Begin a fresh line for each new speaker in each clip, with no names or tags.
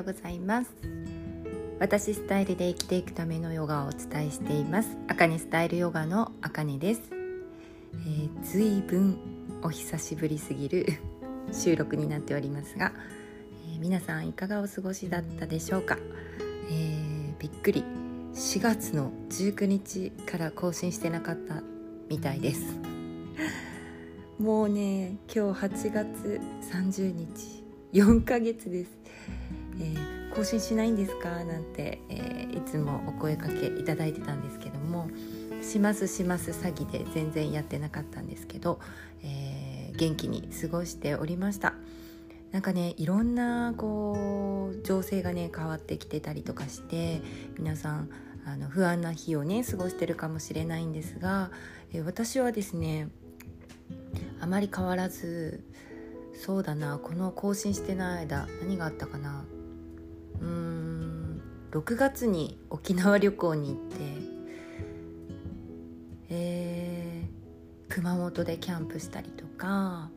ようございます。私スタイルで生きていくためのヨガをお伝えしています。あかねスタイルヨガのあかねです、えー、ずいぶんお久しぶりすぎる 収録になっておりますが、えー、皆さんいかがお過ごしだったでしょうか、えー、びっくり。4月の19日から更新してなかったみたいです。もうね今日8月30日。4ヶ月です、えー、更新しないんですか？なんて、えー、いつもお声かけいただいてたんですけどもしますします詐欺で全然やってなかったんですけど、えー、元気に過ごしておりました。なんかねいろんなこう情勢がね変わってきてたりとかして皆さんあの不安な日をね過ごしてるかもしれないんですが、え私はですねあまり変わらずそうだなこの更新してない間何があったかな？うーん。6月に沖縄旅行に行ってえー、熊本でキャンプしたりとか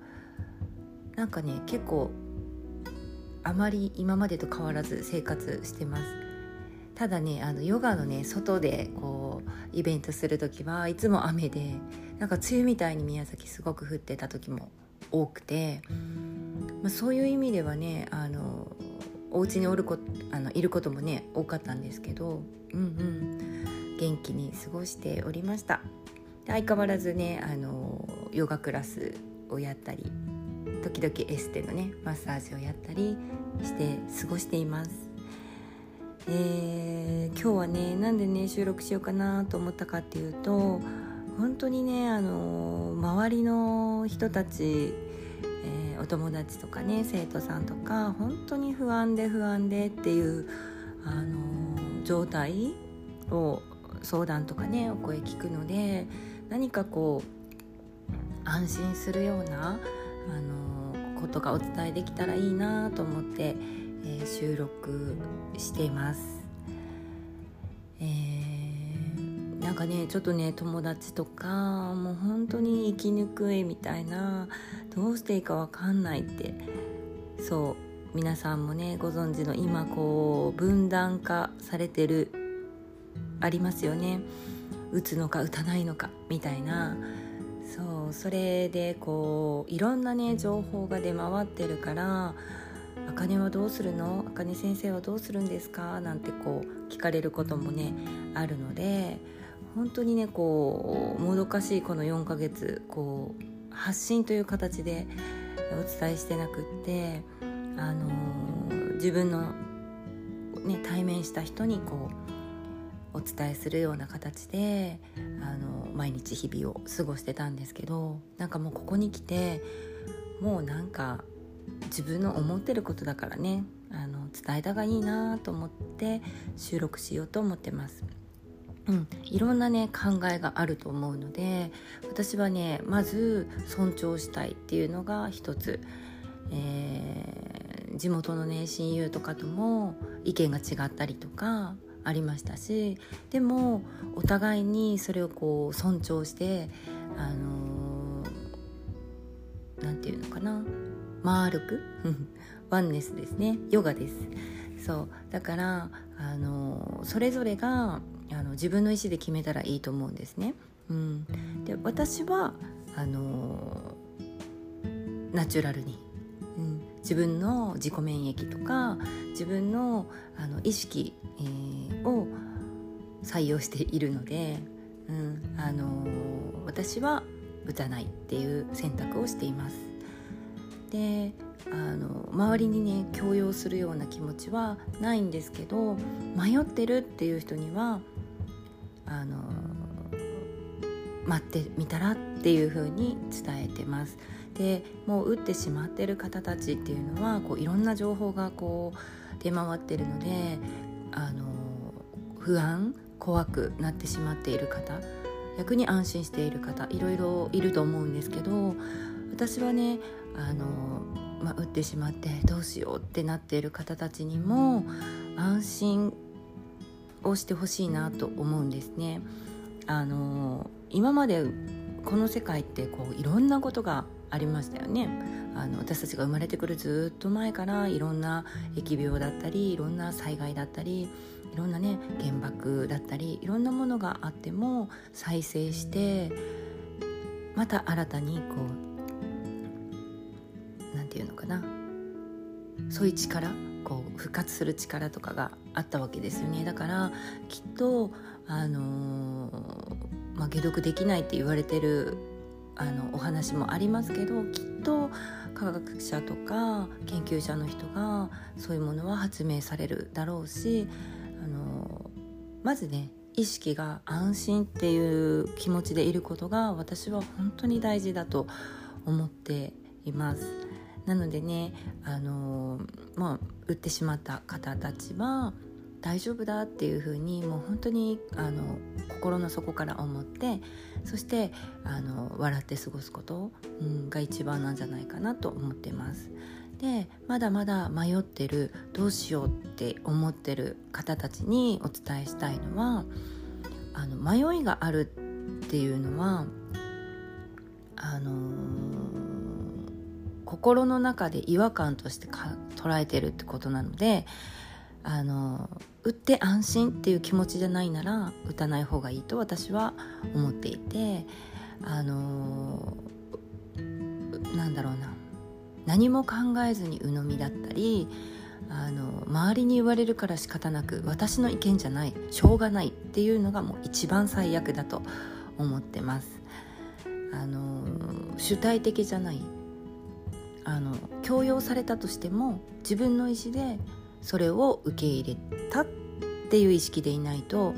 なんかね結構あまり今までと変わらず生活してます。ただねあのヨガのね外でこうイベントする時はいつも雨でなんか梅雨みたいに宮崎すごく降ってた時も多くて、まあ、そういう意味ではねあのお家におるこあのいることもね多かったんですけど、うんうん、元気に過ごしておりました相変わらずねあのヨガクラスをやったり時々エステのねマッサージをやったりして過ごしています。えー、今日はねなんでね収録しようかなと思ったかっていうと本当にねあの周りの人たち、えー、お友達とかね生徒さんとか本当に不安で不安でっていうあの状態を相談とかねお声聞くので何かこう安心するようなあのことがお伝えできたらいいなと思って、え、収録しています。なんかねちょっとね友達とかもう本当に生きにくいみたいなどうしていいか分かんないってそう皆さんもねご存知の今こう分断化されてるありますよね。打つのか打たないのかみたいな。そうそれでこういろんなね情報が出回ってるから「あかねはどうするの？あかね先生はどうするんですか?」なんてこう聞かれることもねあるので本当にねこうもどかしいこの4ヶ月こう発信という形でお伝えしてなくってあの自分の、ね、対面した人にこうお伝えするような形であの毎日日々を過ごしてたんですけどなんかもうここに来てもうなんか自分の思ってることだからねあの伝えたがいいなと思って収録しようと思ってます。うん、いろんなね考えがあると思うので私はねまず尊重したいっていうのが一つ、えー、地元のね親友とかとも意見が違ったりとかありましたしでもお互いにそれをこう尊重してあの何、て言うのかな丸く ワンネスですね。ヨガです。そう。だからあのそれぞれがあの自分の意思で決めたらいいと思うんですね。うん、で私はあのナチュラルに、うん、自分の自己免疫とか自分のあの意識、えー、を採用しているので、うん、あの私は打たないっていう選択をしています。であの周りにね強要するような気持ちはないんですけど迷ってるっていう人にはあの待ってみたらっていう風に伝えてます。でもう打ってしまってる方たちっていうのはこういろんな情報がこう出回ってるのであの不安怖くなってしまっている方逆に安心している方いろいろいると思うんですけど私はねあの、まあ、打ってしまってどうしようってなっている方たちにも安心をしてほしいなと思うんですね。あの今までこの世界ってこういろんなことがありましたよねあの私たちが生まれてくるずっと前からいろんな疫病だったりいろんな災害だったりいろんなね原爆だったりいろんなものがあっても再生してまた新たにこう何て言うのかなそういう力こう復活する力とかがあったわけですよねだからきっとあのー、まあ、解毒できないって言われてるあのお話もありますけどきっと科学者とか研究者の人がそういうものは発明されるだろうしあのまずね意識が安心っていう気持ちでいることが私は本当に大事だと思っています。なのでねあのまあ売ってしまった方たちは大丈夫だっていうふうにもう本当にあの心の底から思ってそしてあの笑って過ごすこと、うん、が一番なんじゃないかなと思ってます。でまだまだ迷ってるどうしようって思ってる方たちにお伝えしたいのはあの迷いがあるっていうのはあのー、心の中で違和感として捉えてるってことなのであの打って安心っていう気持ちじゃないなら打たない方がいいと私は思っていてあのなんだろうな。何も考えずに鵜呑みだったりあの周りに言われるから仕方なく私の意見じゃないしょうがないっていうのがもう一番最悪だと思ってます。あの主体的じゃないあの強要されたとしても自分の意思でそれを受け入れたっていう意識でいないと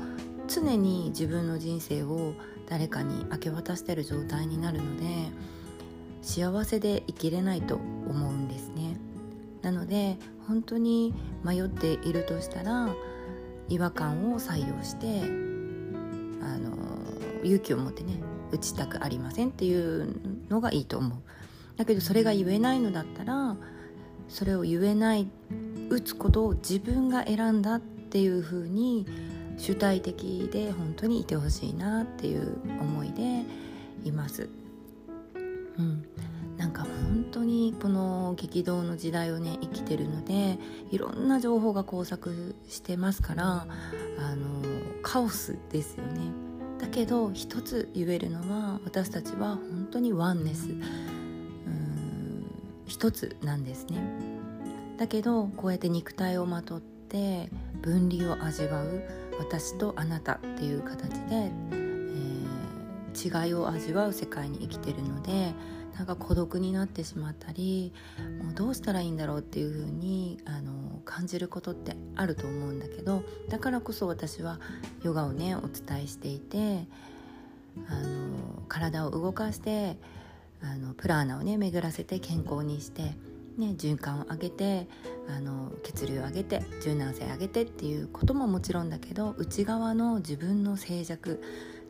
常に自分の人生を誰かに明け渡してる状態になるので幸せで生きれないと思うんですね。なので本当に迷っているとしたら違和感を採用してあの勇気を持ってね打ちたくありませんっていうのがいいと思う。だけどそれが言えないのだったらそれを言えない打つことを自分が選んだっていうふうに主体的で本当にいてほしいなっていう思いでいます。うん、なんか本当にこの激動の時代をね生きてるのでいろんな情報が交錯してますからあのカオスですよね。だけど一つ言えるのは私たちは本当にワンネス。一つなんですね。だけどこうやって肉体をまとって分離を味わう私とあなたっていう形で、えー、違いを味わう世界に生きてるのでなんか孤独になってしまったりもうどうしたらいいんだろうっていう風にあの感じることってあると思うんだけどだからこそ私はヨガをねお伝えしていてあの体を動かしてあのプラーナをね巡らせて健康にして。ね、循環を上げてあの血流を上げて柔軟性上げてっていうことももちろんだけど内側の自分の静寂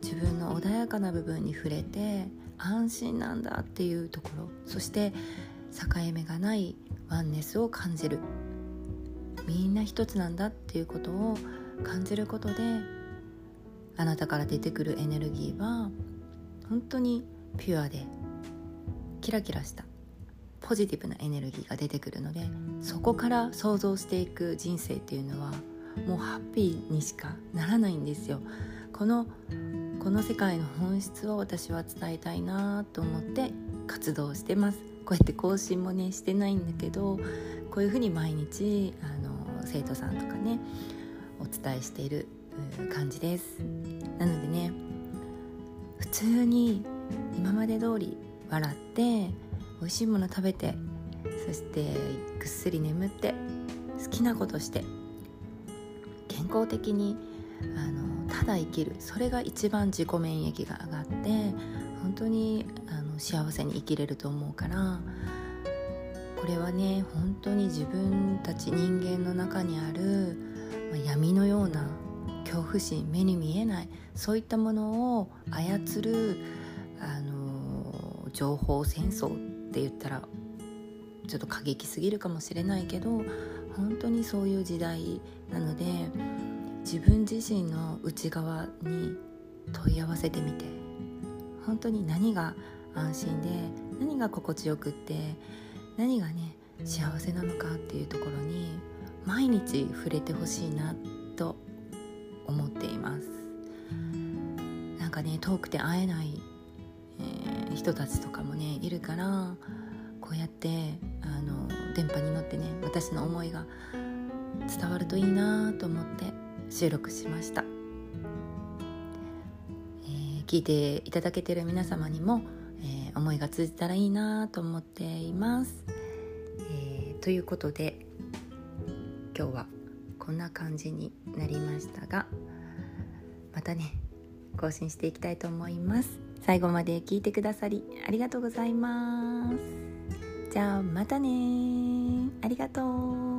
自分の穏やかな部分に触れて安心なんだっていうところそして境目がないワンネスを感じるみんな一つなんだっていうことを感じることであなたから出てくるエネルギーは本当にピュアでキラキラしたポジティブなエネルギーが出てくるのでそこから想像していく人生っていうのはもうハッピーにしかならないんですよ。このこの世界の本質を私は伝えたいなと思って活動してます。こうやって更新もねしてないんだけどこういうふうに毎日あの生徒さんとかねお伝えしている感じです。なのでね普通に今まで通り笑って美味しいもの食べてそしてぐっすり眠って好きなことして健康的にあのただ生きる。それが一番自己免疫が上がって本当にあの幸せに生きれると思うからこれはね本当に自分たち人間の中にある、まあ、闇のような恐怖心目に見えないそういったものを操るあの情報戦争って言ったらちょっと過激すぎるかもしれないけど本当にそういう時代なので自分自身の内側に問い合わせてみて本当に何が安心で何が心地よくって何がね幸せなのかっていうところに毎日触れてほしいなと思っています。なんかね遠くて会えない、えー、人たちとかもねいるからこうやってあの電波に乗ってね私の思いが伝わるといいなと思って収録しました、えー、聞いていただけてる皆様にも、えー、思いが通じたらいいなと思っています、えー、ということで今日はこんな感じになりましたがまたね更新していきたいと思います。最後まで聞いてくださりありがとうございます。じゃあまたねありがとう。